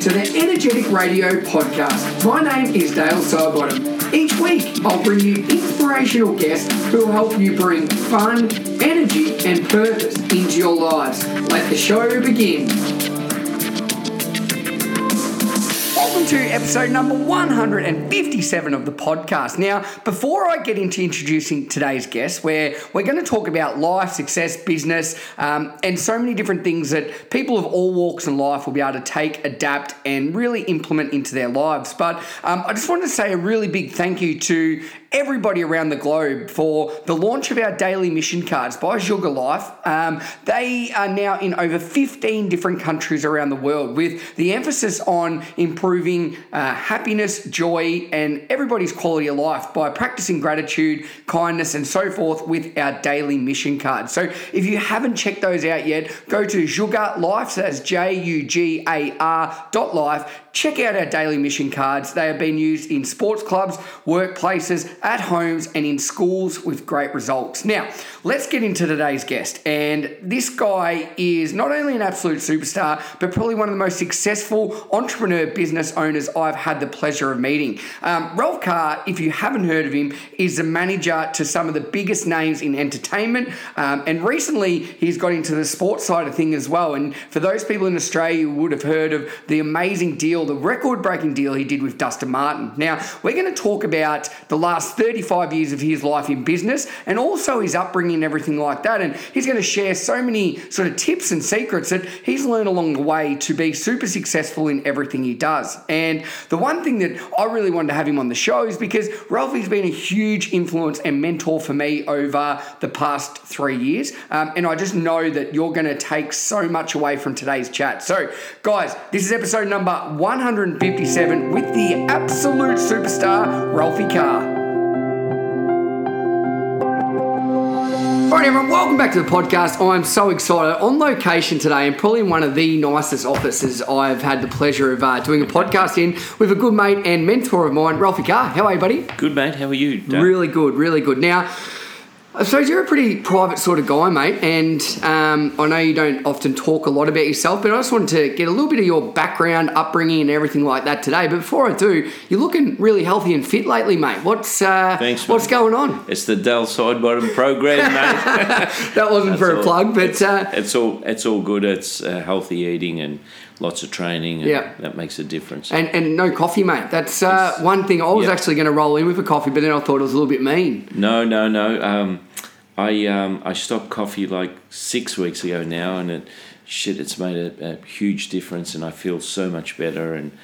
to the Energetic Radio podcast. My name is Dale Sidebottom. Each week, I'll bring you inspirational guests who will help you bring fun, energy, and purpose into your lives. Let the show begin. To episode number 157 of the podcast. Now, before I get into introducing today's guest, where we're going to talk about life, success, business, um, and so many different things that people of all walks in life will be able to take, adapt, and really implement into their lives. But um, I just want to say a really big thank you to everybody around the globe for the launch of our daily mission cards by Jugar Life. Um, they are now in over 15 different countries around the world with the emphasis on improving uh, happiness, joy, and everybody's quality of life by practicing gratitude, kindness, and so forth with our daily mission cards. So if you haven't checked those out yet, go to Jugar Life, so that's J U G A R dot life Check out our daily mission cards. They have been used in sports clubs, workplaces, at homes, and in schools with great results. Now, let's get into today's guest. And this guy is not only an absolute superstar, but probably one of the most successful entrepreneur business owners I've had the pleasure of meeting. Um, Ralph Carr, if you haven't heard of him, is the manager to some of the biggest names in entertainment. Um, and recently, he's got into the sports side of things as well. And for those people in Australia who would have heard of the amazing deal the record breaking deal he did with Dustin Martin. Now, we're going to talk about the last 35 years of his life in business and also his upbringing and everything like that. And he's going to share so many sort of tips and secrets that he's learned along the way to be super successful in everything he does. And the one thing that I really wanted to have him on the show is because Ralphie's been a huge influence and mentor for me over the past three years. Um, and I just know that you're going to take so much away from today's chat. So, guys, this is episode number one. 157 with the absolute superstar, Ralphie Carr. All right, everyone, welcome back to the podcast. I'm so excited. On location today, and probably in one of the nicest offices I've had the pleasure of uh, doing a podcast in with a good mate and mentor of mine, Ralphie Carr. How are you, buddy? Good, mate. How are you? Really good, really good. Now, I suppose you're a pretty private sort of guy, mate, and um, I know you don't often talk a lot about yourself, but I just wanted to get a little bit of your background, upbringing, and everything like that today. But before I do, you're looking really healthy and fit lately, mate. What's uh, Thanks, what's going on? It's the Dale Sidebottom program, mate. that wasn't for a plug, but it's, uh, it's, all it's all good. It's uh, healthy eating and lots of training. yeah, that makes a difference. And and no coffee, mate. That's uh, one thing. I was yep. actually going to roll in with a coffee, but then I thought it was a little bit mean. No, no, no. Um, I um, I stopped coffee like six weeks ago now, and it shit, it's made a, a huge difference, and I feel so much better and.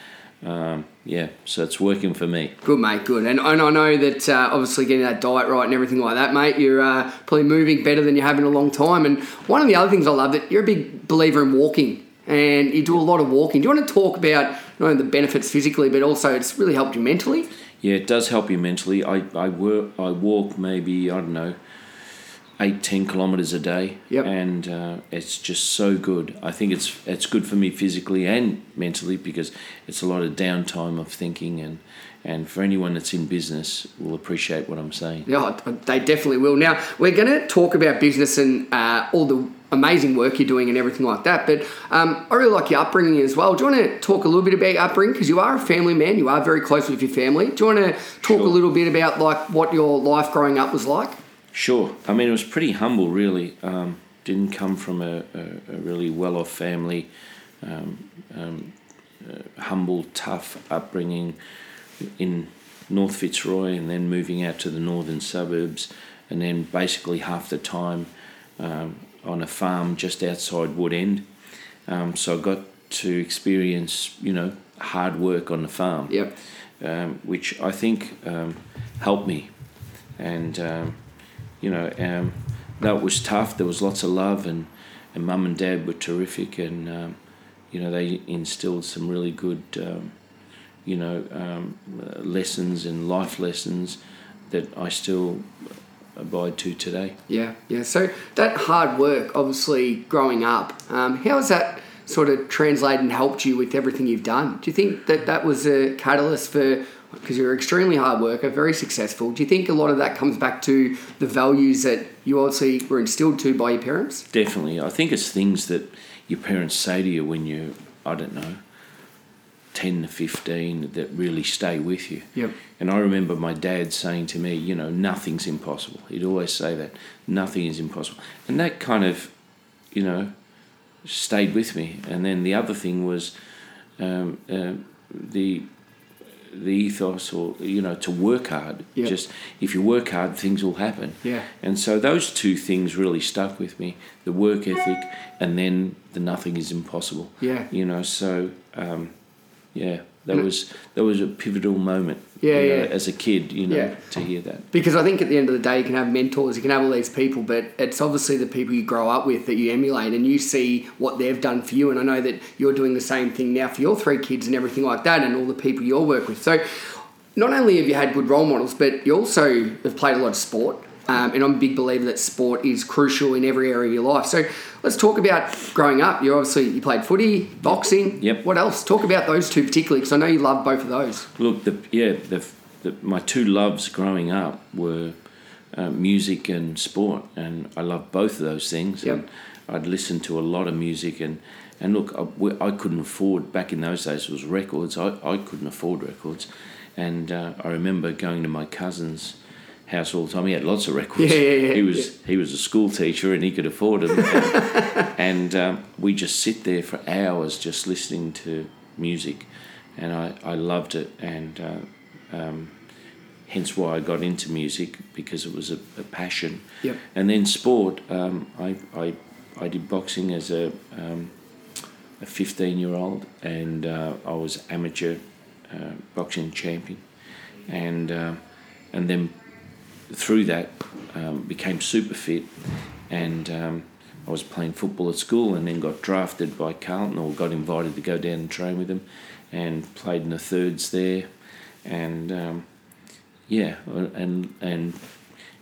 Um, yeah, so it's working for me. Good, mate. Good, and, and I know that uh, obviously getting that diet right and everything like that, mate. You're uh, probably moving better than you have in a long time. And one of the other things I love that you're a big believer in walking and you do a lot of walking. Do you want to talk about not only the benefits physically, but also it's really helped you mentally? Yeah, it does help you mentally. I, I work I walk maybe I don't know eight ten kilometers a day, yep. and uh, it's just so good. I think it's it's good for me physically and mentally because it's a lot of downtime of thinking and and for anyone that's in business will appreciate what I'm saying. Yeah, they definitely will. Now we're going to talk about business and uh, all the amazing work you're doing and everything like that. But um, I really like your upbringing as well. Do you want to talk a little bit about your upbringing because you are a family man, you are very close with your family. Do you want to talk sure. a little bit about like what your life growing up was like? Sure. I mean, it was pretty humble, really. Um, didn't come from a, a, a really well off family, um, um, uh, humble, tough upbringing in North Fitzroy and then moving out to the northern suburbs, and then basically half the time um, on a farm just outside Woodend. Um, so I got to experience, you know, hard work on the farm. Yep. Um, which I think helped me. And you know, um, that was tough. There was lots of love, and, and mum and dad were terrific, and um, you know they instilled some really good, um, you know, um, lessons and life lessons that I still abide to today. Yeah, yeah. So that hard work, obviously, growing up, um, how has that sort of translated and helped you with everything you've done? Do you think that that was a catalyst for because you're an extremely hard worker, very successful. Do you think a lot of that comes back to the values that you obviously were instilled to by your parents? Definitely. I think it's things that your parents say to you when you, I don't know, 10 to 15 that really stay with you. Yep. And I remember my dad saying to me, you know, nothing's impossible. He'd always say that, nothing is impossible. And that kind of, you know, stayed with me. And then the other thing was um, uh, the the ethos or you know to work hard Yep. just if you work hard things will happen Yeah. and so those two things really stuck with me the work ethic and then the nothing is impossible Yeah. you know so um, yeah that was that was a pivotal moment Yeah, you know, yeah. as a kid you know Yeah. to hear that Because I think at the end of the day, you can have mentors, you can have all these people, but it's obviously the people you grow up with that you emulate and you see what they've done for you. And I know that you're doing the same thing now for your three kids and everything like that, and all the people you work with. So not only have you had good role models, but you also have played a lot of sport. Um, and I'm a big believer that sport is crucial in every area of your life. So let's talk about growing up. You obviously you played footy, boxing. Yep. What else? Talk about those two particularly, because I know you love both of those. Look, the yeah, the, the my two loves growing up were uh, music and sport, and I loved both of those things. Yep. And I'd listen to a lot of music, and and look, I, I couldn't afford back in those days. It was records. I, I couldn't afford records, and uh, I remember going to my cousin's house all the time. He had lots of records. Yeah, yeah, yeah, He was he was a school teacher, and he could afford them. and um, we just sit there for hours just listening to music, and I, I loved it, and uh, um, hence why I got into music because it was a, a passion. Yep. And then sport, um, I, I I did boxing as a um, a fifteen year old, and uh, I was amateur uh, boxing champion, and uh, and then through that um, became super fit and um, I was playing football at school and then got drafted by Carlton or got invited to go down and train with them and played in the thirds there and um, yeah and and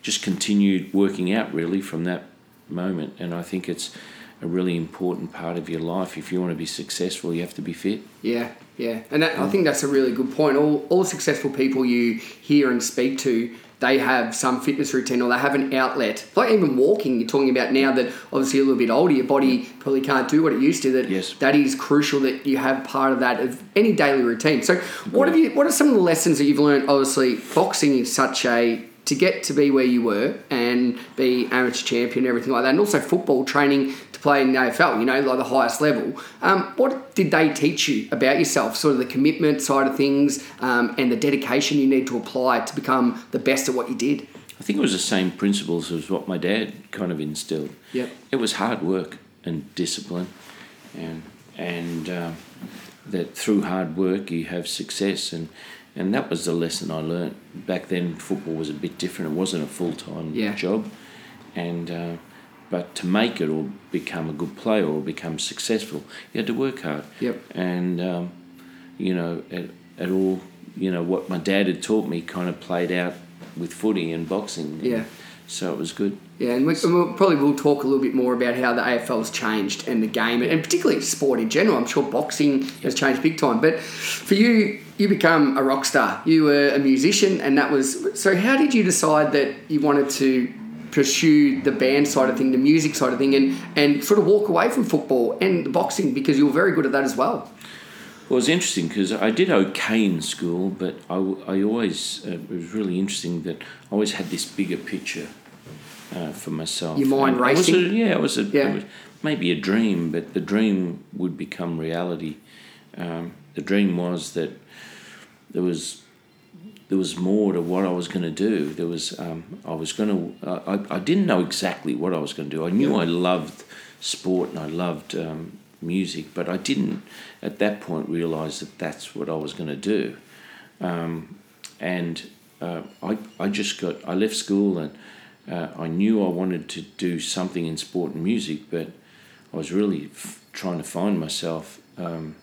just continued working out really from that moment. And I think it's a really important part of your life. If you want to be successful you have to be fit. Yeah, yeah, and that, I think that's a really good point. All all successful people you hear and speak to, they have some fitness routine or they have an outlet. Like even walking, you're talking about now that obviously a little bit older, your body probably can't do what it used to. That Yes. that is crucial that you have part of that of any daily routine. So what have you? What are some of the lessons that you've learned? Obviously, boxing is such a to get to be where you were and be amateur champion, everything like that, and also football training to play in the AFL, you know, like the highest level. Um, what did they teach you about yourself? Sort of the commitment side of things um, and the dedication you need to apply to become the best at what you did. I think it was the same principles as what my dad kind of instilled. Yep. It was hard work and discipline, and and um, that through hard work you have success, and and that was the lesson I learnt. Back then, football was a bit different. It wasn't a full time Yeah. job, and uh, but to make it or become a good player or become successful, you had to work hard. Yep. And um, you know, at, at all, you know, what my dad had taught me kind of played out with footy and boxing. Yeah. So it was good. Yeah, and we, and we'll probably will talk a little bit more about how the AFL's changed and the game, and particularly sport in general. I'm sure boxing has changed big time. But for you, you become a rock star. You were a musician, and that was so. How did you decide that you wanted to pursue the band side of thing, the music side of thing, and and sort of walk away from football and the boxing because you were very good at that as well? Well, it was interesting because I did okay in school, but I, I always, uh, it was really interesting that I always had this bigger picture uh, for myself. Your mind And I was a- racing? yeah, it was, a, Yeah. it was maybe a dream, but the dream would become reality. Um, the dream was that there was there was more to what I was going to do. There was um, I was going to uh, I, I didn't know exactly what I was going to do. I knew I loved sport and I loved um, music, but I didn't at that point realize that that's what I was going to do. Um, and uh, I I just got I left school and uh, I knew I wanted to do something in sport and music, but I was really f- trying to find myself. Um,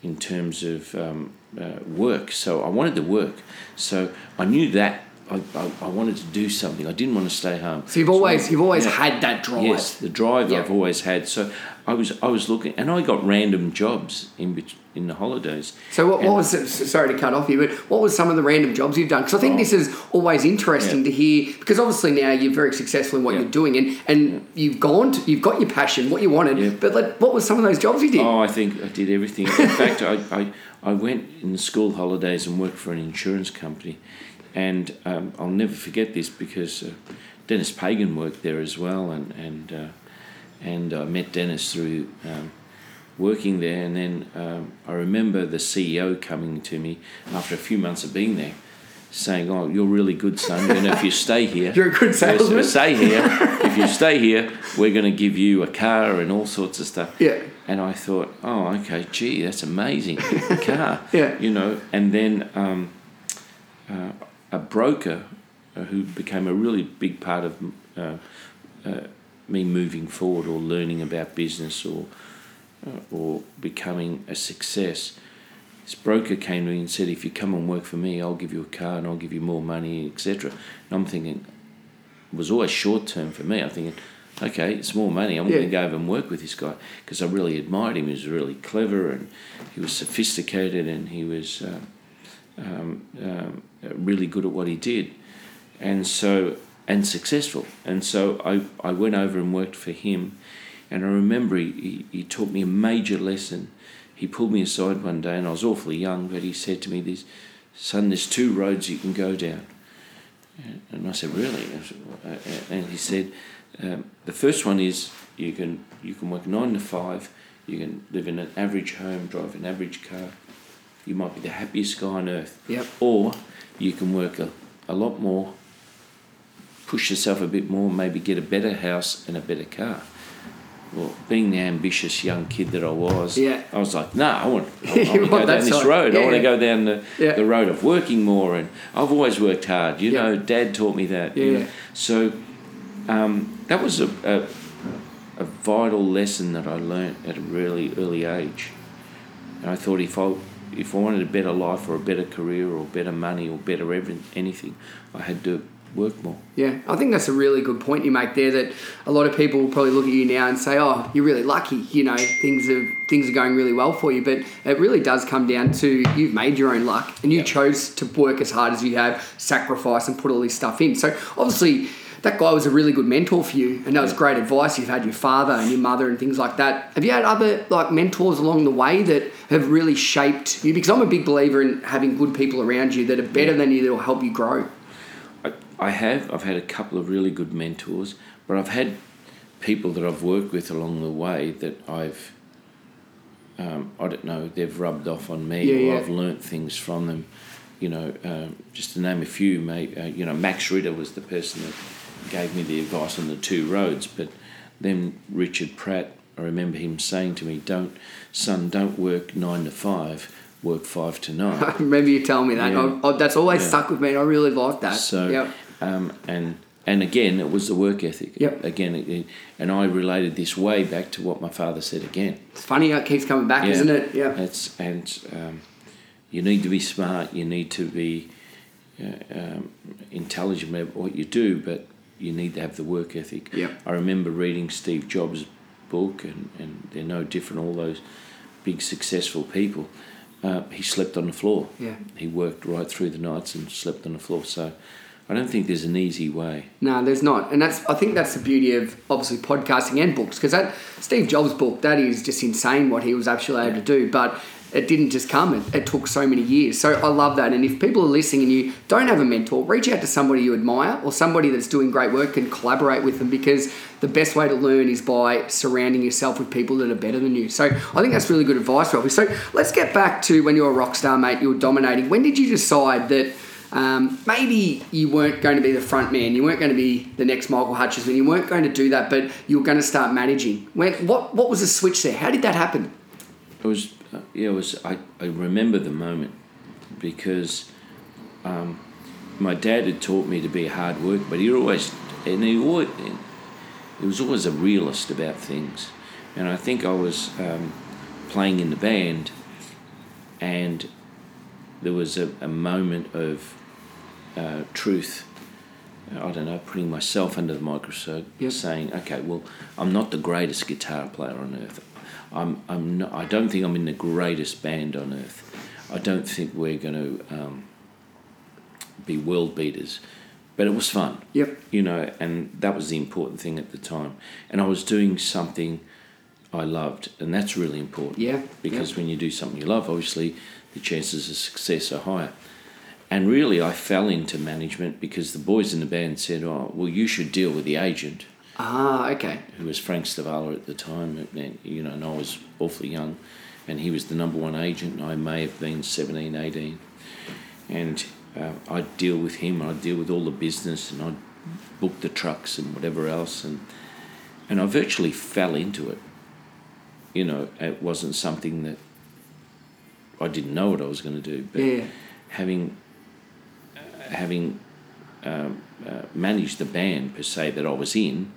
in terms of um, uh, work. So I wanted to work. So I knew that I, I, I wanted to do something. I didn't want to stay home. So you've always you've always Yeah. had that drive. Yes, the drive Yeah. I've always had. So I was I was looking, and I got random jobs in in the holidays. So what, what was sorry to cut off you, but what was some of the random jobs you've done? Because I think this is always interesting Yeah. to hear. Because obviously now you're very successful in what you're doing, and and you've gone, to, you've got your passion, what you wanted. But like, what was some of those jobs you did? Oh, I think I did everything. In fact, I, I, I went in school holidays and worked for an insurance company. And um, I'll never forget this because uh, Denis Pagan worked there as well. And, and, uh, and I met Denis through um, working there. And then um, I remember the CEO coming to me after a few months of being there. Saying, "Oh, you're really good, son. And if you stay here, You're a good salesman." Stay here. if you stay here, we're going to give you a car and all sorts of stuff." Yeah. And I thought, oh, okay, gee, that's amazing. A car. Yeah. You know, and then um, uh, a broker uh, who became a really big part of uh, uh, me moving forward or learning about business or, uh, or becoming a success. This broker came to me and said, if you come and work for me, I'll give you a car and I'll give you more money, etc. And I'm thinking, it was always short term for me. I'm thinking, okay, it's more money. I'm Yeah. going to go over and work with this guy because I really admired him. He was really clever and he was sophisticated and he was um, um, um, really good at what he did, and so and successful. And so I, I went over and worked for him, and I remember he, he, he taught me a major lesson. He pulled me aside one day, and I was awfully young, but he said to me, "This son, there's two roads you can go down." And- I said, "Really?" Said, "Uh, And he said, um, "The first one is you can you can work nine to five. You can live in an average home, drive an average car. You might be the happiest guy on earth. Yep. Or you can work a, a lot more, push yourself a bit more, maybe get a better house and a better car." Well, being the ambitious young kid that I was, Yeah. I was like, "No, I want, I, I want to go down this side. road. I Yeah, want to go down the, Yeah. the road of working more." And I've always worked hard. You Yeah. know, Dad taught me that. you Yeah. know. So um, that was a, a, a vital lesson that I learnt at a really early age. And I thought if I if I wanted a better life or a better career or better money or better every, anything, I had to work more. Yeah, I think that's a really good point you make there. That a lot of people will probably look at you now and say, "Oh, you're really lucky." You know, things are things are going really well for you. But it really does come down to you've made your own luck, and you Yeah. chose to work as hard as you have, sacrifice, and put all this stuff in. So obviously. That guy was a really good mentor for you, and that was great advice. You've had your father and your mother and things like that. Have you had other like mentors along the way that have really shaped you? Because I'm a big believer in having good people around you that are better than you that will help you grow. I, have. I've had a couple of really good mentors, but I've had people that I've worked with along the way that I've, um, I don't know, they've rubbed off on me Yeah, or yeah. I've learnt things from them. You know, um, just to name a few, may, uh, you know, Max Ritter was the person that gave me the advice on the two roads, but then Richard Pratt, I remember him saying to me, "Don't, son, don't work nine to five, work five to nine." I remember you telling me that. Yeah. I, I, that's always Yeah. stuck with me. and I really like that. So, Yep. Um, and and again, it was the work ethic. Yep. Again, and I related this way back to what my father said again. it's funny how it keeps coming back, Yeah. isn't it? Yeah. It's and um, you need to be smart. You need to be uh, um, intelligent about what you do, but you need to have the work ethic. Yep. I remember reading Steve Jobs' book, and, and they're no different. All those big successful people. Uh, he slept on the floor. Yeah. He worked right through the nights and slept on the floor. So I don't think there's an easy way. No, there's not, and that's I think that's the beauty of obviously podcasting and books because that Steve Jobs book that is just insane what he was actually able to do, but. It didn't just come. It, it took so many years. So I love that. And if people are listening and you don't have a mentor, reach out to somebody you admire or somebody that's doing great work and collaborate with them because the best way to learn is by surrounding yourself with people that are better than you. So I think that's really good advice, Robbie. So let's get back to when you were a rock star, mate. You were dominating. When did you decide that um, maybe you weren't going to be the front man, you weren't going to be the next Michael Hutchence, you weren't going to do that, but you were going to start managing. When what what was the switch there? How did that happen? It was, uh, yeah, it was. I, I remember the moment because um, my dad had taught me to be hard worker, but he always, and he always, he was always a realist about things. And I think I was um, playing in the band, and there was a, a moment of uh, truth I don't know, putting myself under the microscope, Yep. saying, okay, well, I'm not the greatest guitar player on earth. I'm, I'm not, I don't think I'm in the greatest band on earth. I don't think we're going to um, be world beaters. But it was fun, Yep. you know, and that was the important thing at the time. And I was doing something I loved, and that's really important. Yeah, Because when you do something you love, obviously the chances of success are higher. And really, I fell into management because the boys in the band said, "Oh, well, you should deal with the agent." Ah, okay. who was Frank Stivala at the time, and, you know, and I was awfully young, and he was the number one agent, and I may have been 17, 18. And uh, I'd deal with him, I'd deal with all the business, and I'd book the trucks and whatever else, and, and I virtually fell into it. You know, it wasn't something that I didn't know what I was going to do, but Yeah. having uh, having um, uh, managed the band per se that I was in,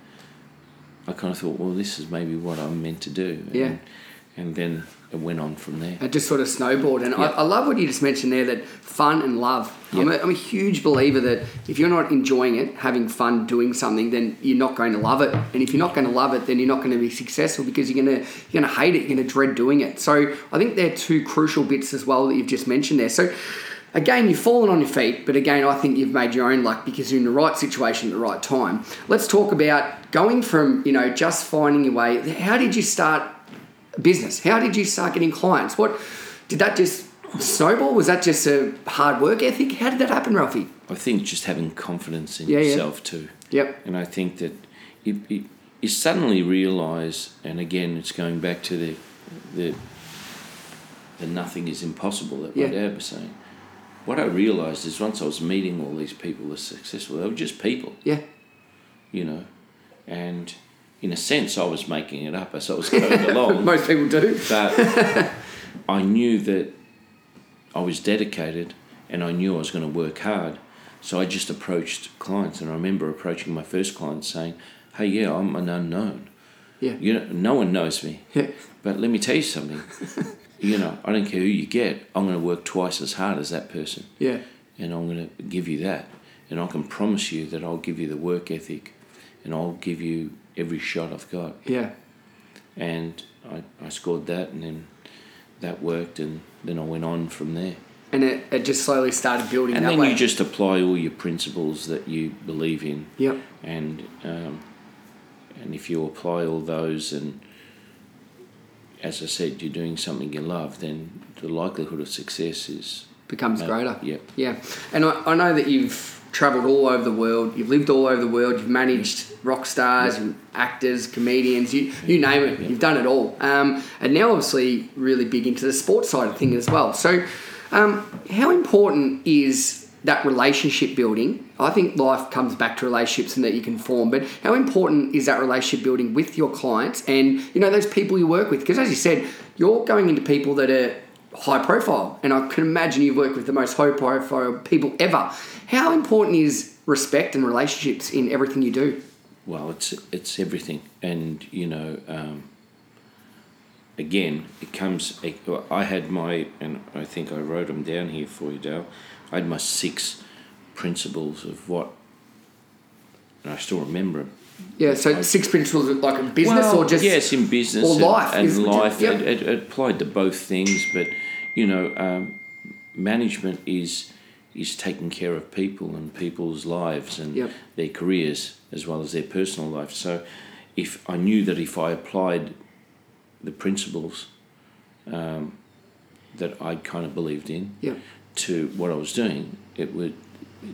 I kind of thought, well, this is maybe what I'm meant to do. Yeah. And, and then it went on from there. It just sort of snowballed. And I, I love what you just mentioned there that fun and love. I'm, a, I'm a huge believer that if you're not enjoying it, having fun doing something, then you're not going to love it. And if you're not going to love it, then you're not going to be successful because you're going to you're going to hate it. You're going to dread doing it. So I think they're two crucial bits as well that you've just mentioned there. So again, you've fallen on your feet, but again, I think you've made your own luck because you're in the right situation at the right time. Let's talk about going from you know just finding your way. How did you start business? How did you start getting clients? What did that just snowball? Was that just a hard work ethic? How did that happen, Ralphie? I think just having confidence in Yeah, yeah. yourself too. Yep. And I think that you, you, you suddenly realise, and again, it's going back to the the, the nothing is impossible that Yeah. my dad was saying. What I realised is once I was meeting all these people that were successful, they were just people, Yeah. you know, and in a sense, I was making it up as I was going along. Most people do. But I knew that I was dedicated and I knew I was going to work hard. So I just approached clients, and I remember approaching my first client saying, "Hey, yeah, I'm an unknown. Yeah. You know, no one knows me, Yeah. but let me tell you something. you know, I don't care who you get. I'm going to work twice as hard as that person, Yeah. and I'm going to give you that. And I can promise you that I'll give you the work ethic, and I'll give you every shot I've got." Yeah. and I, I scored that and then that worked and then I went on from there. And it, it just slowly started building And then way. you just apply all your principles that you believe in Yep. and um, and if you apply all those and as I said you're doing something you love then the likelihood of success is Becomes uh, greater. Yeah. Yeah. And I, I know that you've travelled all over the world. You've lived all over the world. You've managed rock stars, and actors, comedians, you, you name it. You've done it all. Um, and now, obviously, really big into the sports side of things as well. So, um, how important is that relationship building? I think life comes back to relationships and that you can form, but how important is that relationship building with your clients and you know those people you work with? Because as you said, you're going into people that are high profile, and I can imagine you've worked with the most high profile people ever. How important is respect and relationships in everything you do? Well, it's it's everything, and you know, um, again, it comes. I had my, and I think I wrote them down here for you, Dale. I had my six principles of what, and I still remember them. Yeah, so six principles of like a business Well, or just yes, in business or life and, life. yep. It, it, applied to both things, but you know, um, management is is taking care of people and people's lives and Yep. their careers as well as their personal life. So, if I knew that if I applied the principles um, that I kind of believed in yeah. to what I was doing, it would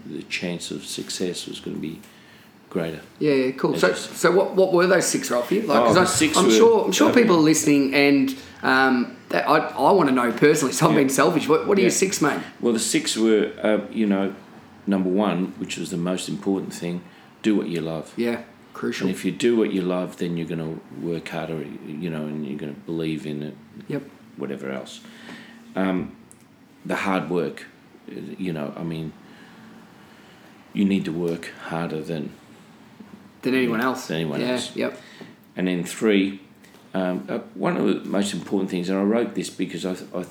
the chance of success was going to be greater. Yeah, yeah, cool. So, so what, what were those six, Ralphie? Like, Oh, 'cause I, I'm were- sure, I'm sure people are listening, and um, I, I want to know personally. So I'm Yeah. being selfish. What, what are your six, mate? Well, the six were, uh, you know, number one, which was the most important thing, do what you love. Yeah, crucial. And if you do what you love, then you're going to work harder, you know, and you're going to believe in it, Yep. whatever else. Um, the hard work, you know, I mean, you need to work harder than. Than anyone else. Than anyone yeah, else. Yep. And then three, um, uh, one of the most important things, and I wrote this because I, I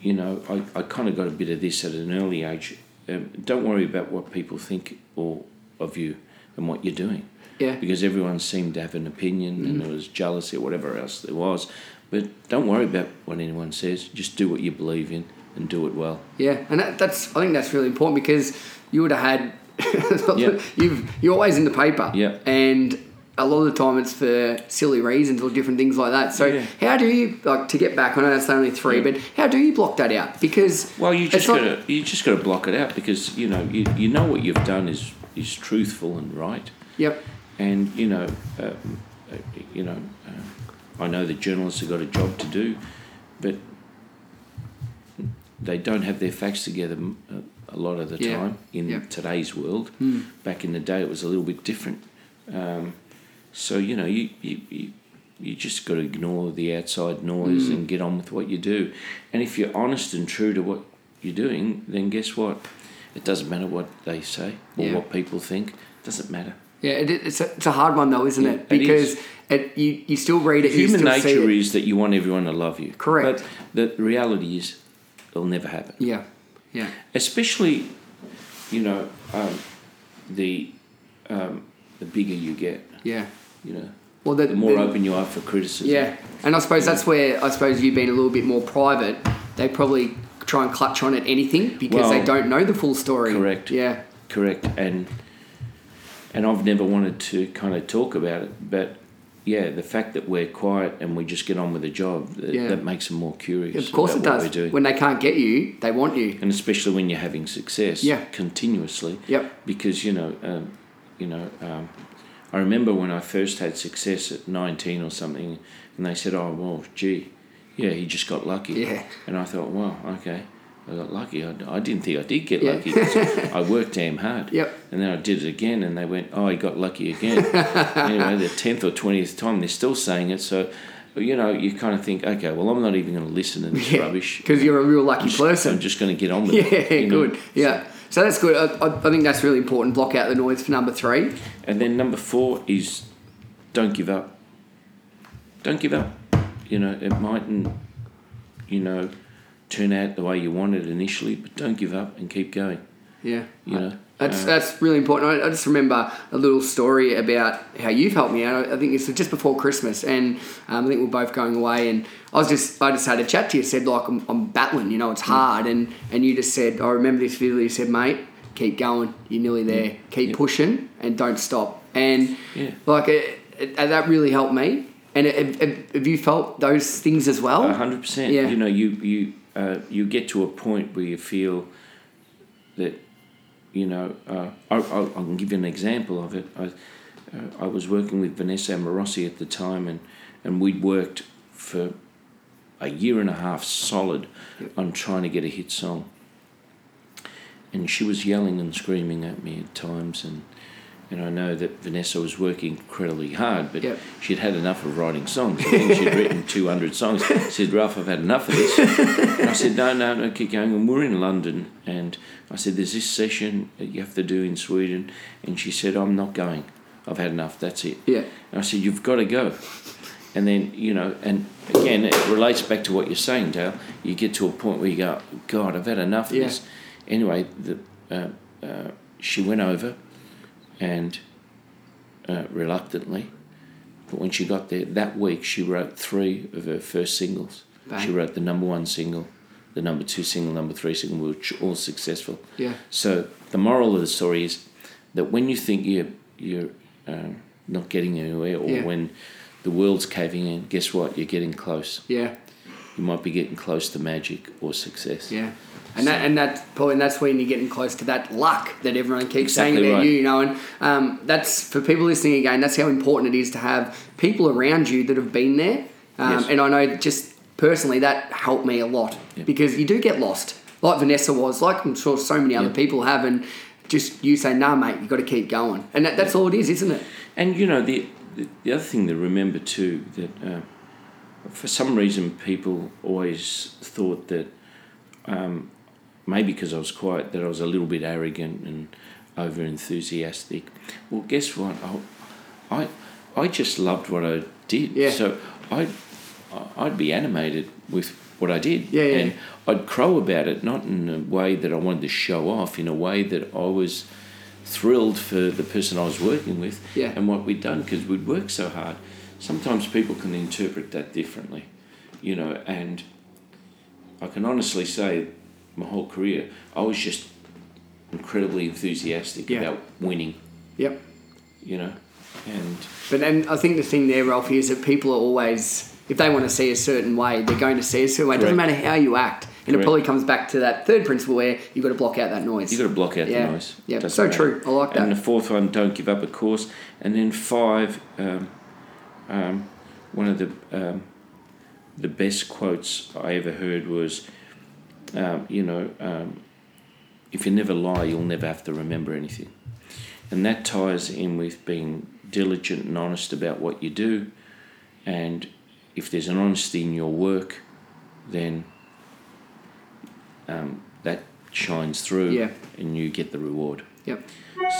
you know, I, I kind of got a bit of this at an early age. Um, don't worry about what people think or of you and what you're doing. Yeah. Because everyone seemed to have an opinion and there was jealousy or whatever else there was. But don't worry about what anyone says. Just do what you believe in and do it well. Yeah, and that, that's I think that's really important because you would have had Yeah. you've you're always in the paper. Yeah. And a lot of the time it's for silly reasons or different things like that. So Yeah. how do you like to get back? I know that's only three, Yeah. but how do you block that out? Because Well, you just gotta you just gotta block it out because you know you, you know what you've done is is truthful and right, Yep. and you know um, uh, you know uh, I know the journalists have got a job to do, but they don't have their facts together m- a, lot of the Yeah. time in Yeah. today's world. Hmm. Back in the day, it was a little bit different. Um, so you know you you. you you just got to ignore the outside noise Hmm. and get on with what you do. And if you're honest and true to what you're doing, then guess what? It doesn't matter what they say or Yeah. what people think. It doesn't matter. Yeah, it, it's a, it's a hard one though, isn't Yeah, it? it Because is. it, you you still read it, Human nature it. is that you want everyone to love you. Correct. But the reality is, it'll never happen. Yeah, yeah, Especially, you know, um, the um, the bigger you get, yeah. you know, Well, the, the more the- open you are for criticism. Yeah, and I suppose that's where I suppose you being a little bit more private, they probably try and clutch on at anything because they don't know the full story. correct. Yeah. correct and and I've never wanted to kind of talk about it but yeah the fact that we're quiet and we just get on with the job that, Yeah. that makes them more curious Of course it does. we're doing When they can't get you, they want you. and especially when you're having success Yeah. continuously Yep. because you know um, you know um, I remember when I first had success at 19 or something and they said oh well gee yeah he just got lucky Yeah. and I thought wow okay I got lucky I, I didn't think I did get Yeah. lucky I worked damn hard Yep. and then I did it again and they went oh he got lucky again anyway the 10th or 20th time they're still saying it so you know you kind of think okay well I'm not even going to listen to this rubbish Because you're a real lucky I'm just- person. I'm just going to get on with yeah, it know. good. Yeah. So that's good. I, I, I think that's really important. Block out the noise for number three. And then number four is don't give up. Don't give up. You know, it mightn't, you know, turn out the way you wanted initially, but don't give up and keep going. Yeah. You know, That's uh, that's really important. I, I just remember a little story about how you've helped me out. I think it's just before Christmas, and um, I think we're both going away. And I was just I just had a chat to you. Said like I'm, I'm battling, you know, it's hard. And and you just said I remember this vividly. You said, mate, keep going. You're nearly there. Keep pushing and don't stop. And Yeah. like it, it, that really helped me. And it, have you felt those things as well? A hundred percent. Yeah. You know, you you uh, you get to a point where you feel that, you know, uh, I, I, I can give you an example of it. I, uh, I was working with Vanessa Amorosi at the time, and and we'd worked for a year and a half solid on trying to get a hit song. And she was yelling and screaming at me at times, and and I know that Vanessa was working incredibly hard, but Yep. she'd had enough of writing songs. I think she'd written 200 songs. She said, Ralph, I've had enough of this. And I said, no, no, no, keep going. And we're in London, and I said, there's this session that you have to do in Sweden. And she said, I'm not going. I've had enough. That's it. Yeah. And I said, you've got to go. And then, you know, and again, it relates back to what you're saying, Dale. You get to a point where you go, God, I've had enough of Yeah. this. Anyway, the, uh, uh, she went over and uh, reluctantly, but when she got there that week, she wrote three of her first singles. Bang. She wrote the number one single, the number two single, number three single, which were all successful. Yeah. So the moral of the story is that when you think you're you're um, not getting anywhere, or Yeah. when the world's caving in, guess what? You're getting close. Yeah. You might be getting close to magic or success. Yeah. And that, and that's probably and that's when you're getting close to that luck that everyone keeps saying about right. you, you know. And um, that's for people listening again. That's how important it is to have people around you that have been there. Um, Yes. And I know just personally that helped me a lot Yeah. because you do get lost, like Vanessa was, like I'm sure so many other Yeah. people have, and just you say, "Nah, mate, you got to keep going," and that, that's all it is, isn't it? And you know the the, the other thing to remember too that uh, for some reason people always thought that um, maybe because I was quiet that I was a little bit arrogant and over enthusiastic. Well, guess what? I, I I just loved what I did. Yeah. So I I'd be animated with what I did. Yeah, yeah. And I'd crow about it, not in a way that I wanted to show off, in a way that I was thrilled for the person I was working with Yeah. and what we'd done because we'd worked so hard. Sometimes people can interpret that differently, you know, and I can honestly say my whole career, I was just incredibly enthusiastic Yeah. about winning, Yep. you know, and But then I think the thing there, Ralphie, is that people are always, if they want to see a certain way, they're going to see a certain way. It doesn't matter how you act. And it probably comes back to that third principle where you've got to block out that noise. You've got to block out Yeah. the noise. Yeah, so matter. true. I like that. And the fourth one, don't give up, of course. And then five, um, um, one of the um, the best quotes I ever heard was, um, you know, um, if you never lie, you'll never have to remember anything. And that ties in with being diligent and honest about what you do. And if there's an honesty in your work, then um, that shines through Yeah. and you get the reward. Yep.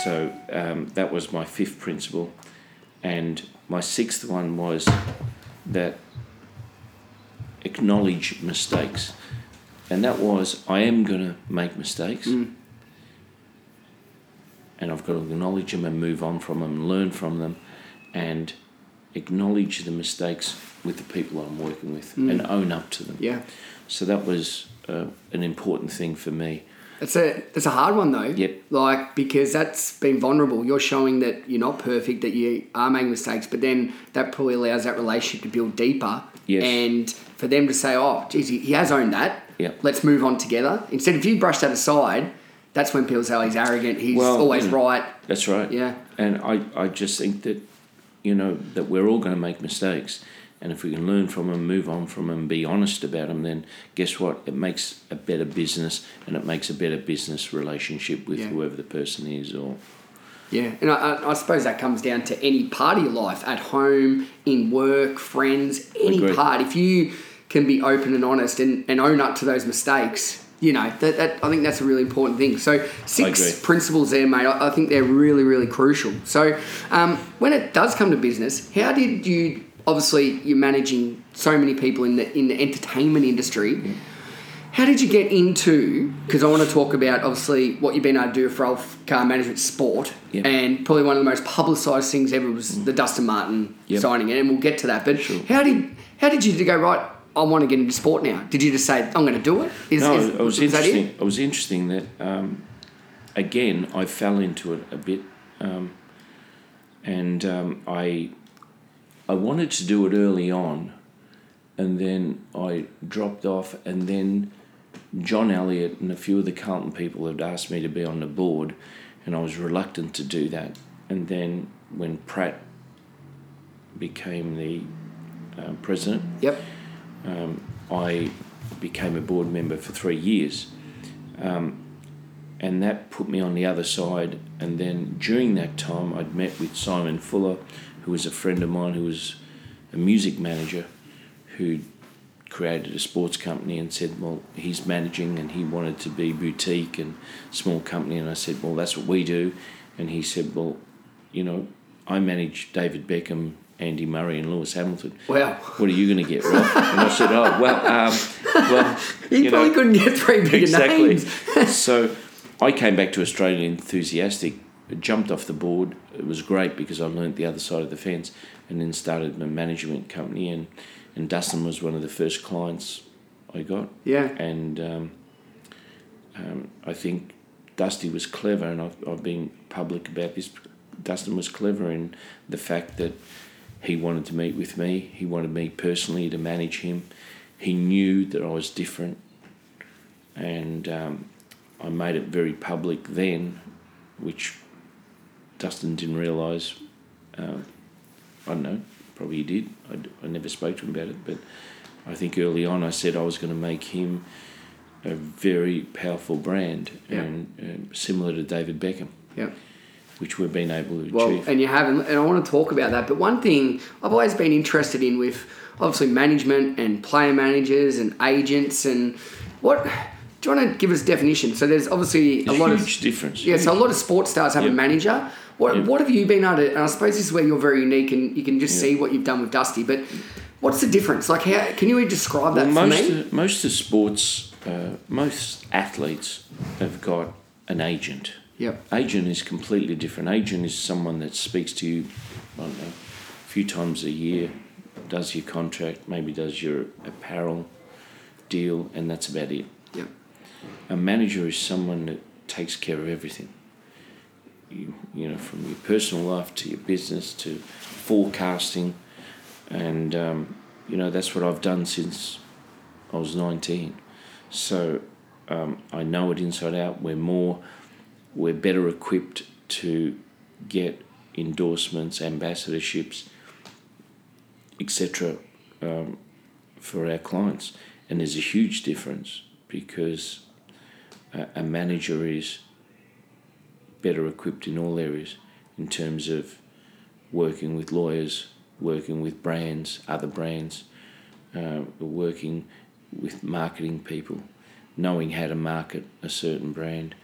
So um, that was my fifth principle. And my sixth one was that acknowledge mistakes. And that was I am going to make mistakes. Mm. And I've got to acknowledge them and move on from them, learn from them, and acknowledge the mistakes with the people I'm working with and own up to them. Mm. Yeah. So that was uh, an important thing for me. It's a it's a hard one though. Yep. Like because that's being vulnerable. You're showing that you're not perfect, that you are making mistakes, but then that probably allows that relationship to build deeper. Yes. And for them to say, "Oh, geez, he has owned that. Yep. Let's move on together." Instead, if you brush that aside, that's when people say, "Oh, he's arrogant. He's Well, always mm. right." That's right. Yeah. And I, I just think that, you know, that we're all going to make mistakes. And if we can learn from them, move on from them, be honest about them, then guess what? It makes a better business and it makes a better business relationship with Yeah. whoever the person is or. Yeah, and I, I- I suppose that comes down to any part of your life, at home, in work, friends, any Agreed. part. If you can be open and honest and, and own up to those mistakes, you know, that, that I think that's a really important thing. So six principles there, mate. I, I think they're really, really crucial. So um, when it does come to business, how did you? Obviously, you're managing so many people in the in the entertainment industry. How did you get into? Because I want to talk about obviously what you've been able to do with Ralph Carr Management Sport, Yep. and probably one of the most publicised things ever was the Dustin Martin Yep. signing, and we'll get to that. But Sure. how did how did you go right? I want to get into sport now. Did you just say I'm going to do it? Is, no, is- it was is that it? interesting. It was interesting that, um, again, I fell into it a bit, um, and um, I, I wanted to do it early on, and then I dropped off, and then John Elliott and a few of the Carlton people had asked me to be on the board, and I was reluctant to do that. And then when Pratt became the uh, president, Yep. Um, I became a board member for three years. Um, and that put me on the other side. And then during that time, I'd met with Simon Fuller, who was a friend of mine, who was a music manager, who created a sports company and said, well, he's managing and he wanted to be boutique and small company. And I said, well, that's what we do. And he said, well, you know, I manage David Beckham, Andy Murray, and Lewis Hamilton Wow. what are you going to get? And I said, oh, well, um, well, You, you probably know, couldn't get three bigger exactly. names. so I came back to Australia enthusiastic, jumped off the board. It was great because I learnt the other side of the fence and then started my management company. And, and Dustin was one of the first clients I got. Yeah. And um, um, I think Dusty was clever, and I've, I've been public about this. Dustin was clever in the fact that he wanted to meet with me. He wanted me personally to manage him. He knew that I was different, and um, I made it very public then, which Dustin didn't realise. Um, I don't know, probably he did. I never spoke to him about it, but I think early on I said I was going to make him a very powerful brand Yeah. and um, similar to David Beckham, Yeah. Which we've been able to Well, achieve. and you have, and I want to talk about that. But one thing I've always been interested in with obviously management and player managers and agents and what. Do you want to give us a definition? So there's obviously There's a lot huge of difference. yeah. So a lot of sports stars have a manager. What Yep. what have you been able to? And I suppose this is where you're very unique and you can just see what you've done with Dusty. But what's the difference? Like, how can you describe that Well, for most me? of, most of sports, uh, most athletes have got an agent, Yep. Agent is completely different. Agent is someone that speaks to you, I don't know, a few times a year, does your contract, maybe does your apparel deal, and that's about it. Yep. A manager is someone that takes care of everything. You, you know, from your personal life to your business to forecasting, and um, you know that's what I've done since I was nineteen. So um, I know it inside out. We're more, we're better equipped to get endorsements, ambassadorships, etc. Um, for our clients, and there's a huge difference because a, a manager is better equipped in all areas in terms of working with lawyers, working with brands, other brands, uh, working with marketing people, knowing how to market a certain brand.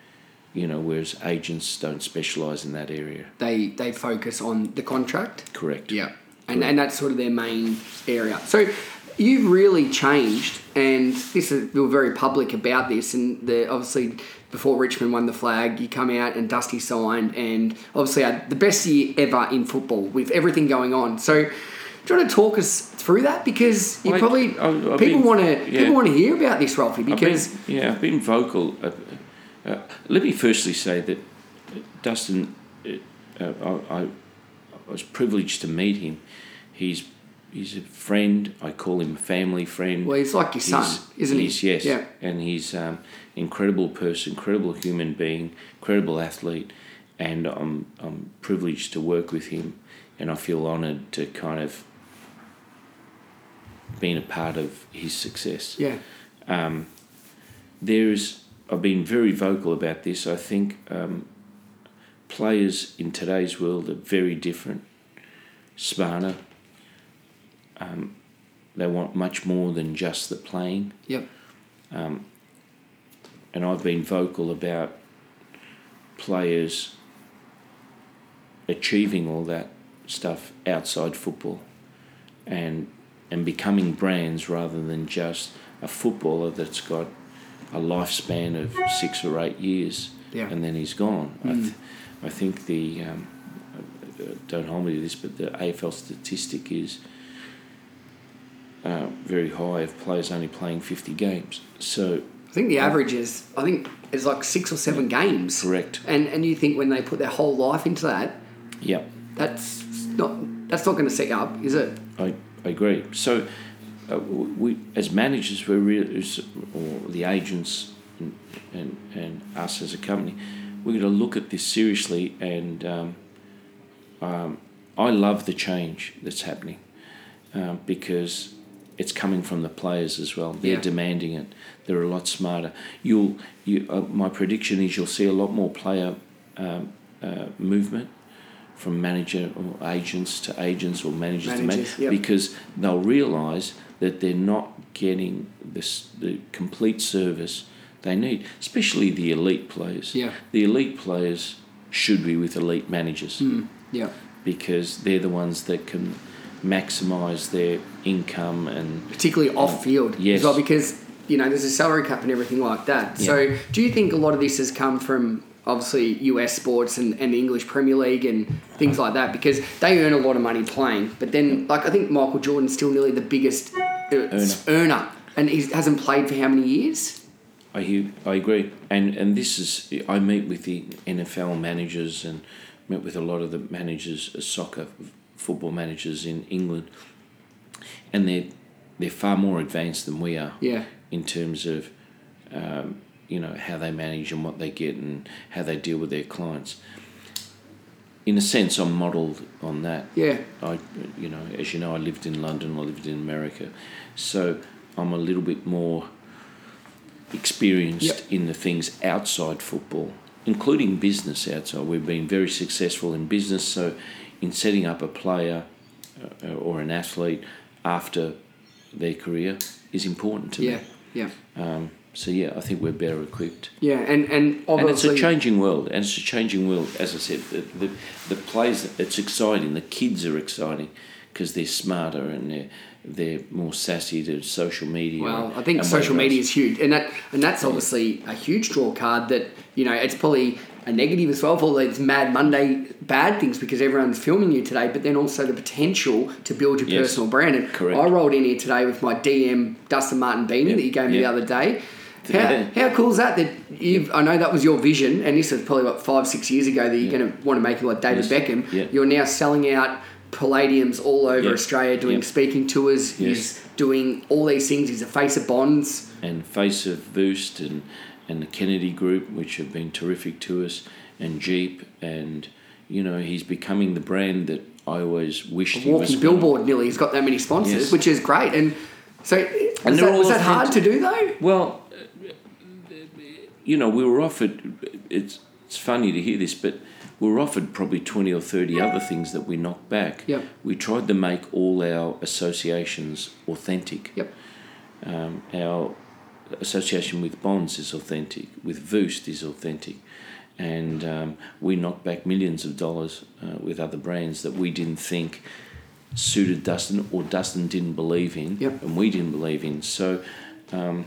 You know, whereas agents don't specialise in that area. They they focus on the contract. Correct. Yeah. And, and that's sort of their main area. So you've really changed, and this is, you were very public about this. And the obviously before Richmond won the flag, you come out and Dusty signed, and obviously had the best year ever in football with everything going on. So. Do you want to talk us through that? Because you I- probably I- people want to yeah. people want to hear about this, Rolfie. I've been- Because yeah, I've been vocal. Uh, Uh, uh, let me firstly say that Dustin, uh, I, I, I was privileged to meet him. He's he's a friend. I call him a family friend. well, he's like your son, isn't he? he's- Yes. Yeah. And he's um, incredible person, incredible human being, incredible athlete, and I'm I'm privileged to work with him, and I feel honoured to kind of been a part of his success Yeah. um, there's I've been very vocal about this. I think um, players in today's world are very different, smarter. Um, they want much more than just the playing, Yep. and I've been vocal about players achieving all that stuff outside football, and and becoming brands rather than just a footballer that's got a lifespan of six or eight years Yeah. and then he's gone. I, th- I think the um, don't hold me to this, but the AFL statistic is uh, very high of players only playing fifty games. So I think the average is I think is like six or seven games. correct. And and you think when they put their whole life into that, yeah, that's not that's not going to set you up, is it? I, I agree. So, uh, we as managers, we're really, or the agents and, and, and us as a company, we're going to look at this seriously. And um, um, I love the change that's happening um, because it's coming from the players as well. They're Yeah. demanding it. They're a lot smarter. You'll, you, uh, my prediction is you'll see a lot more player um, uh, movement from manager or agents to agents or managers, to Managers, managers yep. because they'll realise that they're not getting this the complete service they need, especially the elite players. Yeah. The elite players should be with elite managers hmm, Yeah. because they're the ones that can maximise their income and Particularly off field Yes. as well, because you know there's a salary cap and everything like that. So do you think a lot of this has come from obviously US sports and, and the English Premier League and things like that because they earn a lot of money playing, but then like I think Michael Jordan's still nearly the biggest uh, earner. and he hasn't played for how many years? I hear, I agree, and and this is I meet with the NFL managers and met with a lot of the managers, uh, soccer, football managers in England, and they're they're far more advanced than we are Yeah. in terms of um, you know how they manage and what they get and how they deal with their clients. In a sense, I'm modelled on that. Yeah. I, you know, as you know, I lived in London, I lived in America, so I'm a little bit more experienced Yep. in the things outside football, including business outside. We've been very successful in business, so in setting up a player uh, or an athlete after their career is important to Yeah. me. Yeah. Um, so yeah, I think we're better equipped. Yeah. And and obviously, And it's a changing world, and it's a changing world. As I said, the the, the plays it's exciting. The kids are exciting because they're smarter and they're they're more sassy to social media. Well, I think social media is huge, and that and that's obviously a huge draw card. That you know, it's probably a negative as well for all these Mad Monday bad things because everyone's filming you today, but then also the potential to build your Yes. personal brand. And Correct. I rolled in here today with my DM Dustin Martin beanie Yep. that you gave me Yep. the other day. How, how cool is that? That you've, I know that was your vision, and this was probably what five, six years ago that you're going to want to make it like David Yes. Beckham. Yeah. You're now selling out palladiums all over. Australia, doing speaking tours. Yes. He's doing all these things. He's a face of Bonds. and face of Boost and and the Kennedy Group, which have been terrific to us, and Jeep, and you know he's becoming the brand that I always wished he was. walking billboard nearly. He's got that many sponsors, Yes. which is great. And so, was, And they're that, all was that hard to do though? Well, you know, we were offered. It's it's funny to hear this, but we were offered probably twenty or thirty other things that we knocked back. Yep. We tried to make all our associations authentic. Yep. Um, our association with Bonds is authentic, with Voost is authentic, and um, we knocked back millions of dollars uh, with other brands that we didn't think suited Dustin or Dustin didn't believe in, Yep. and we didn't believe in. So, um,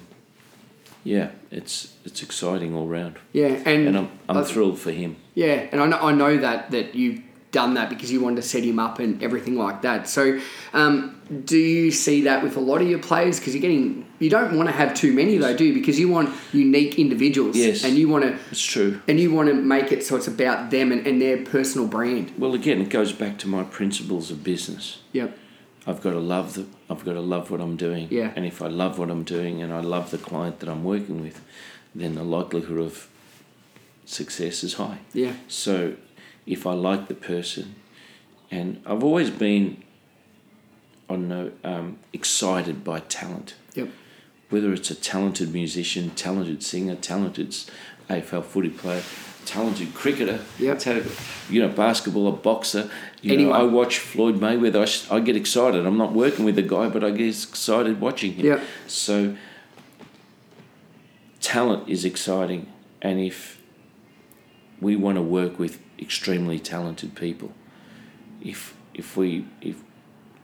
yeah, it's it's exciting all round, Yeah, and, and I'm I'm thrilled for him. Yeah, and I know, I know that that you've done that because you wanted to set him up and everything like that. So, um, do you see that with a lot of your players? Because you're getting, you don't want to have too many though, do you? Because you want unique individuals. Yes. And you want to, It's true. and you want to make it so it's about them and, and their personal brand. Well, again, it goes back to my principles of business. Yep. I've got to love the I've got to love what I'm doing. Yeah. And if I love what I'm doing and I love the client that I'm working with, then the likelihood of success is high. Yeah. So if I like the person and I've always been I don't know, um, excited by talent. Yep. Whether it's a talented musician, talented singer, talented AFL footy player, talented cricketer, Yep. ta- you know, basketball, a boxer. You Anyone. know, I watch Floyd Mayweather. I get excited. I'm not working with the guy, but I get excited watching him. Yep. So, talent is exciting, and if we want to work with extremely talented people, if if we if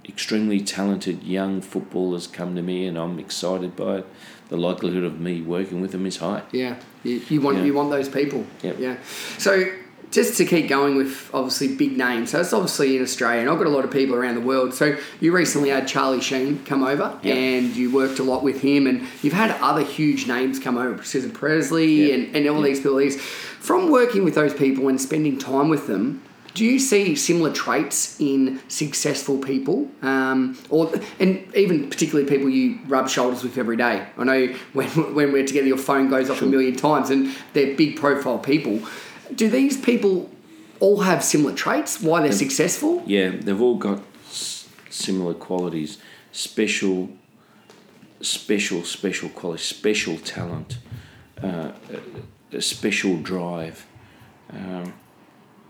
extremely talented young footballers come to me and I'm excited by it, the likelihood of me working with them is high. Yeah, you, you want Yeah. you want those people. Yep. Yeah. So just to keep going with obviously big names, so it's obviously in Australia, and I've got a lot of people around the world. So you recently had Charlie Sheen come over, Yep. and you worked a lot with him, and you've had other huge names come over, Susan Presley, Yep. and, and all Yep. these people. These from working with those people and spending time with them. Do you see similar traits in successful people, um, or and even particularly people you rub shoulders with every day? I know when when we're together, your phone goes off a million times, and they're big profile people. Do these people all have similar traits? Why they're successful? Yeah, they've all got s- similar qualities, special, special, special qualities, special talent, uh, a, a special drive. Um,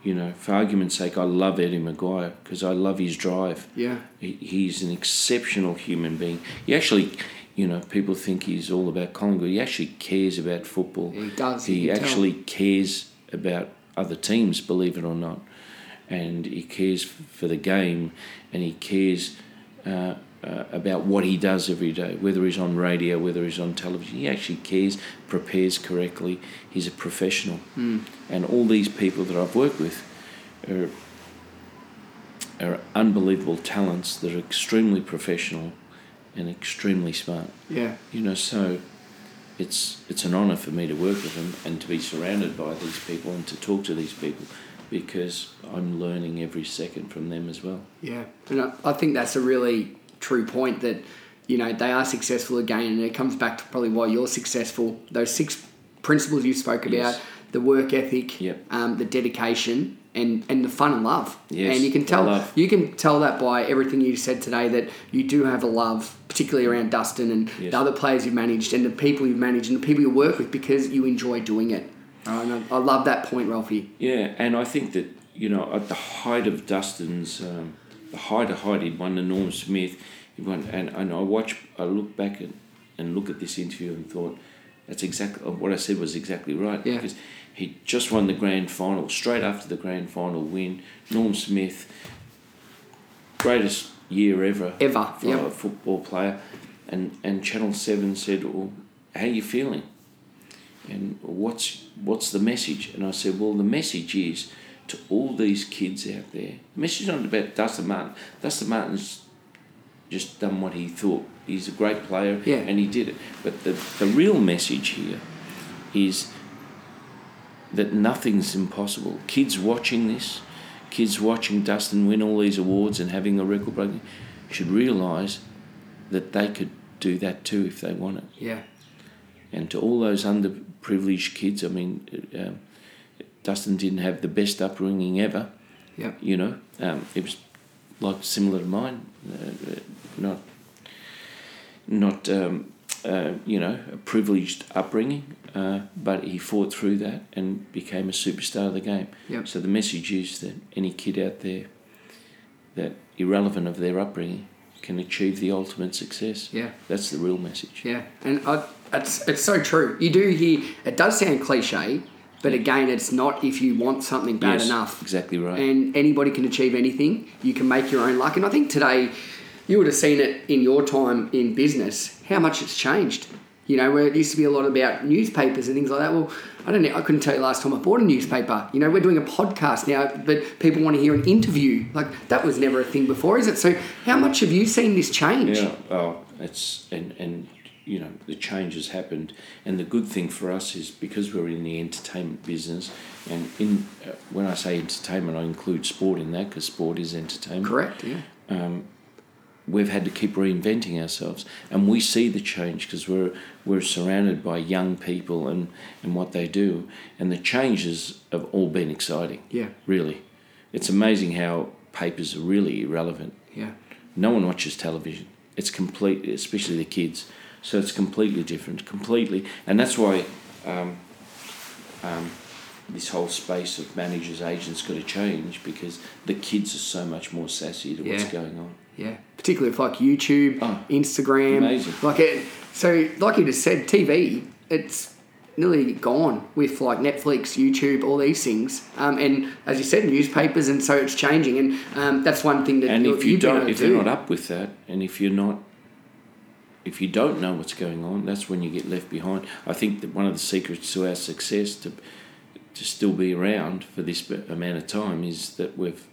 you know, for argument's sake, I love Eddie McGuire because I love his drive. Yeah, He, he's an exceptional human being. He actually, you know, people think he's all about Collingwood. He actually cares about football. He does, He can tell. actually cares about other teams, believe it or not, and he cares for the game, and he cares uh, uh, about what he does every day, whether he's on radio, whether he's on television. He actually cares, prepares correctly. He's a professional, Hmm. and all these people that I've worked with are are unbelievable talents that are extremely professional and extremely smart. yeah, You know, so it's it's an honour for me to work with them and to be surrounded by these people and to talk to these people because I'm learning every second from them as well. yeah. And I, I think that's a really true point that you know they are successful again, and it comes back to probably why you're successful. Those six principles you spoke about: Yes. the work ethic, Yep. um, the dedication, and and the fun and love. Yes, and you can tell you can tell that by everything you said today that you do have a love, particularly around Dustin and Yes. the other players you've managed and the people you've managed and the people you work with because you enjoy doing it. Uh, and I I love that point, Ralphie. Yeah, and I think that you know at the height of Dustin's, um, the height of height, he'd won the Norm Smith, he won, and and I watch, I look back and, and look at this interview and thought, that's exactly uh, what I said was exactly right Yeah. because he just won the grand final straight after the grand final win. Norm Smith, greatest year ever Ever, for yep. a football player, and and Channel Seven said, well, how are you feeling? and what's what's the message? And I said, well, the message is to all these kids out there. The message not about Dustin Martin. Dustin Martin's just done what he thought. He's a great player, Yeah. and he did it. But the the real message here is that nothing's impossible. Kids watching this, kids watching Dustin win all these awards and having a record breaking, should realise that they could do that too if they want it. Yeah. And to all those underprivileged kids, I mean, um, Dustin didn't have the best upbringing ever. Yep. You know, um, it was like similar to mine, uh, uh, not not um, uh, you know a privileged upbringing, uh, but he fought through that and became a superstar of the game. Yep. So the message is that any kid out there that irrelevant of their upbringing can achieve the ultimate success. Yeah. That's the real message. Yeah, and I, it's it's so true. You do hear it does sound cliche, but again, it's not if you want something bad Yes, enough. Exactly right. And anybody can achieve anything. You can make your own luck. And I think today, you would have seen it in your time in business how much it's changed. You know, where it used to be a lot about newspapers and things like that. Well, I don't know. I couldn't tell you last time I bought a newspaper. You know, we're doing a podcast now, but people want to hear an interview. Like that was never a thing before, is it? So, how much have you seen this change? Yeah, oh, it's and and you know the change has happened, and the good thing for us is because we're in the entertainment business, and in uh, when I say entertainment, I include sport in that because sport is entertainment. Correct. Yeah. We've had to keep reinventing ourselves, and we see the change because we're we're surrounded by young people and and what they do, and the changes have all been exciting. Yeah. Really, it's amazing how papers are really irrelevant. Yeah. No one watches television. It's complete, especially the kids. So it's completely different, completely, and that's why um, um, this whole space of managers, agents, got to change because the kids are so much more sassy to what's going on. Yeah, particularly with like YouTube, Oh, Instagram. amazing. Like it, so, like you just said, TV, it's nearly gone with like Netflix, YouTube, all these things. Um, and as you said, newspapers, and so it's changing. And um, that's one thing that And if you don't, if do. you're not up with that, and if you're not, if you don't know what's going on, that's when you get left behind. I think that one of the secrets to our success to to still be around for this amount of time is that we've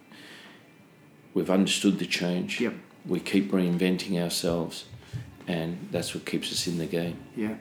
we've understood the change. Yep. We keep reinventing ourselves, and that's what keeps us in the game. Yeah.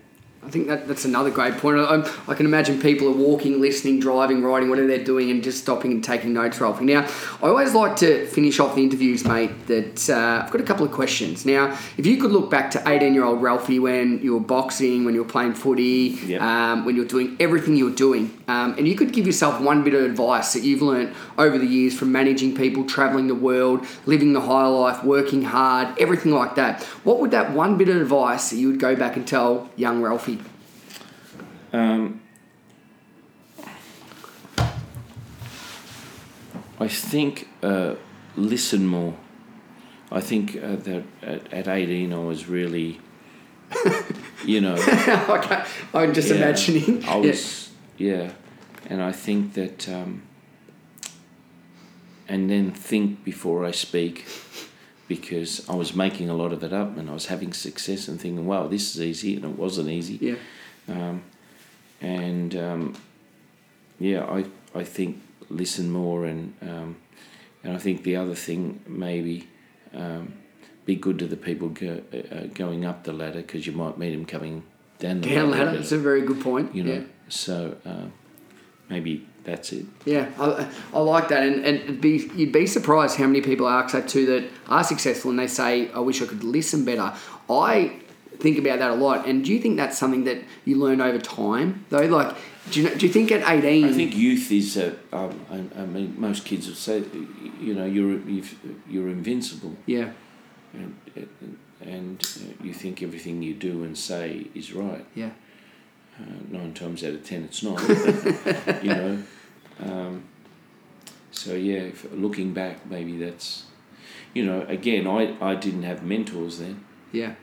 I think that, that's another great point. I, I can imagine people are walking, listening, driving, riding, whatever they're doing, and just stopping and taking notes, Ralphie. Now, I always like to finish off the interviews, mate, that uh, I've got a couple of questions. Now, if you could look back to 18 year old Ralphie when you were boxing, when you were playing footy, Yep. um, when you were doing everything you were doing, um, and you could give yourself one bit of advice that you've learned over the years from managing people, traveling the world, living the high life, working hard, everything like that, what would that one bit of advice that you would go back and tell young Ralphie? Um, I think uh, listen more. I think uh, that at, at 18 I was really, you know, okay, I'm just yeah, imagining. I Yeah. was, yeah. And I think that, um, and then think before I speak because I was making a lot of it up and I was having success and thinking, wow, this is easy, and it wasn't easy Yeah, um, and um, yeah, I I think listen more and um, and I think the other thing maybe um, be good to the people go, uh, going up the ladder because you might meet them coming down the down ladder. ladder. That's a very good point. You know, Yeah. so uh, maybe that's it. Yeah, I, I like that, and and it'd be you'd be surprised how many people I ask that too that are successful, and they say, "I wish I could listen better." I think about that a lot, and do you think that's something that you learn over time, though? Like, do you know, do you think at eighteen? I think youth is. Uh, um, I, I mean, most kids would say, you know, you're you've, you're invincible. Yeah, and, and you think everything you do and say is right. yeah, Uh, nine times out of ten, it's not. you know. Um, so yeah, if, looking back, maybe that's, you know, again, I I didn't have mentors then, yeah,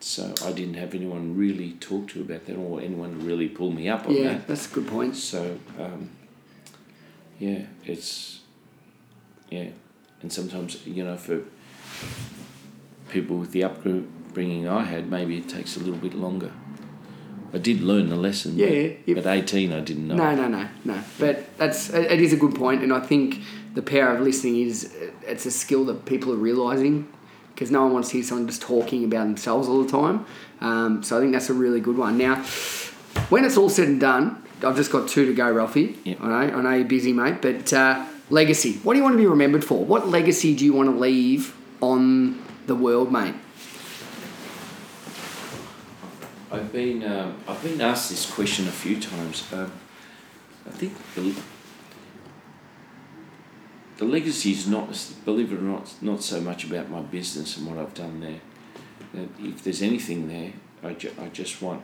so I didn't have anyone really talk to about that or anyone really pull me up on yeah. that. That's a good point. So um, yeah, it's yeah, and sometimes you know for people with the upbringing I had, maybe it takes a little bit longer. I did learn the lesson. Yeah, but, yeah. At 18, I didn't know. No, no, no, no. But that's it it is a good point, and I think the power of listening is it's a skill that people are realizing because no one wants to hear someone just talking about themselves all the time. Um, so I think that's a really good one. Now, when it's all said and done, I've just got two to go, Ralphie. Yep. I know, I know you're busy, mate, but uh, legacy. What do you want to be remembered for? What legacy do you want to leave on the world, mate? I've been um, I've been asked this question a few times. Um, I think the, the legacy is not, believe it or not, not so much about my business and what I've done there. That if there's anything there, I, ju- I just want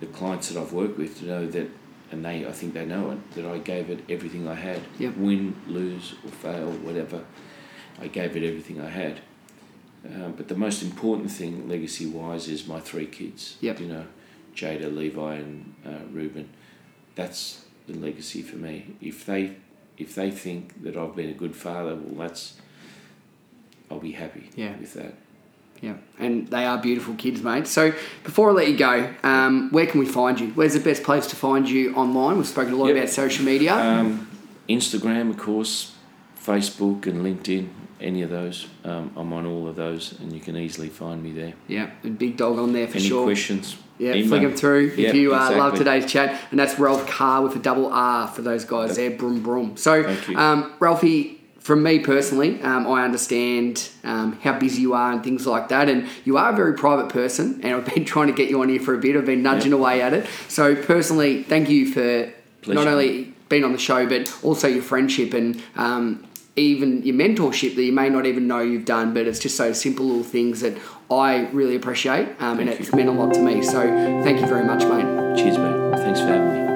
the clients that I've worked with to know that, and they I think they know it, that I gave it everything I had. Yep. Win, lose, or fail, whatever, I gave it everything I had. Um, but the most important thing, legacy wise, is my three kids. Yep. You know, Jada, Levi, and uh, Reuben. That's the legacy for me. If they, if they think that I've been a good father, well, that's. I'll be happy Yeah. with that. Yeah, and they are beautiful kids, mate. So before I let you go, um, where can we find you? Where's the best place to find you online? We've spoken a lot Yep. about social media. Um, Instagram, of course, Facebook and LinkedIn, any of those. Um, I'm on all of those, and you can easily find me there. yeah, big dog on there for any sure. questions? Yeah, email. flick them through if Yep, you uh, love today's chat. And that's Ralph Carr with a double R for those guys there, Brum Brum. So, um, Ralphie, from me personally, um, I understand um, how busy you are and things like that. And you are a very private person, and I've been trying to get you on here for a bit. I've been nudging away at it. So, personally, thank you for not only being on the show, but also your friendship and um, even your mentorship that you may not even know you've done, but it's just so simple little things that I really appreciate, um, and it's meant a lot to me. So, thank you very much, mate. Cheers, mate. Thanks for having me.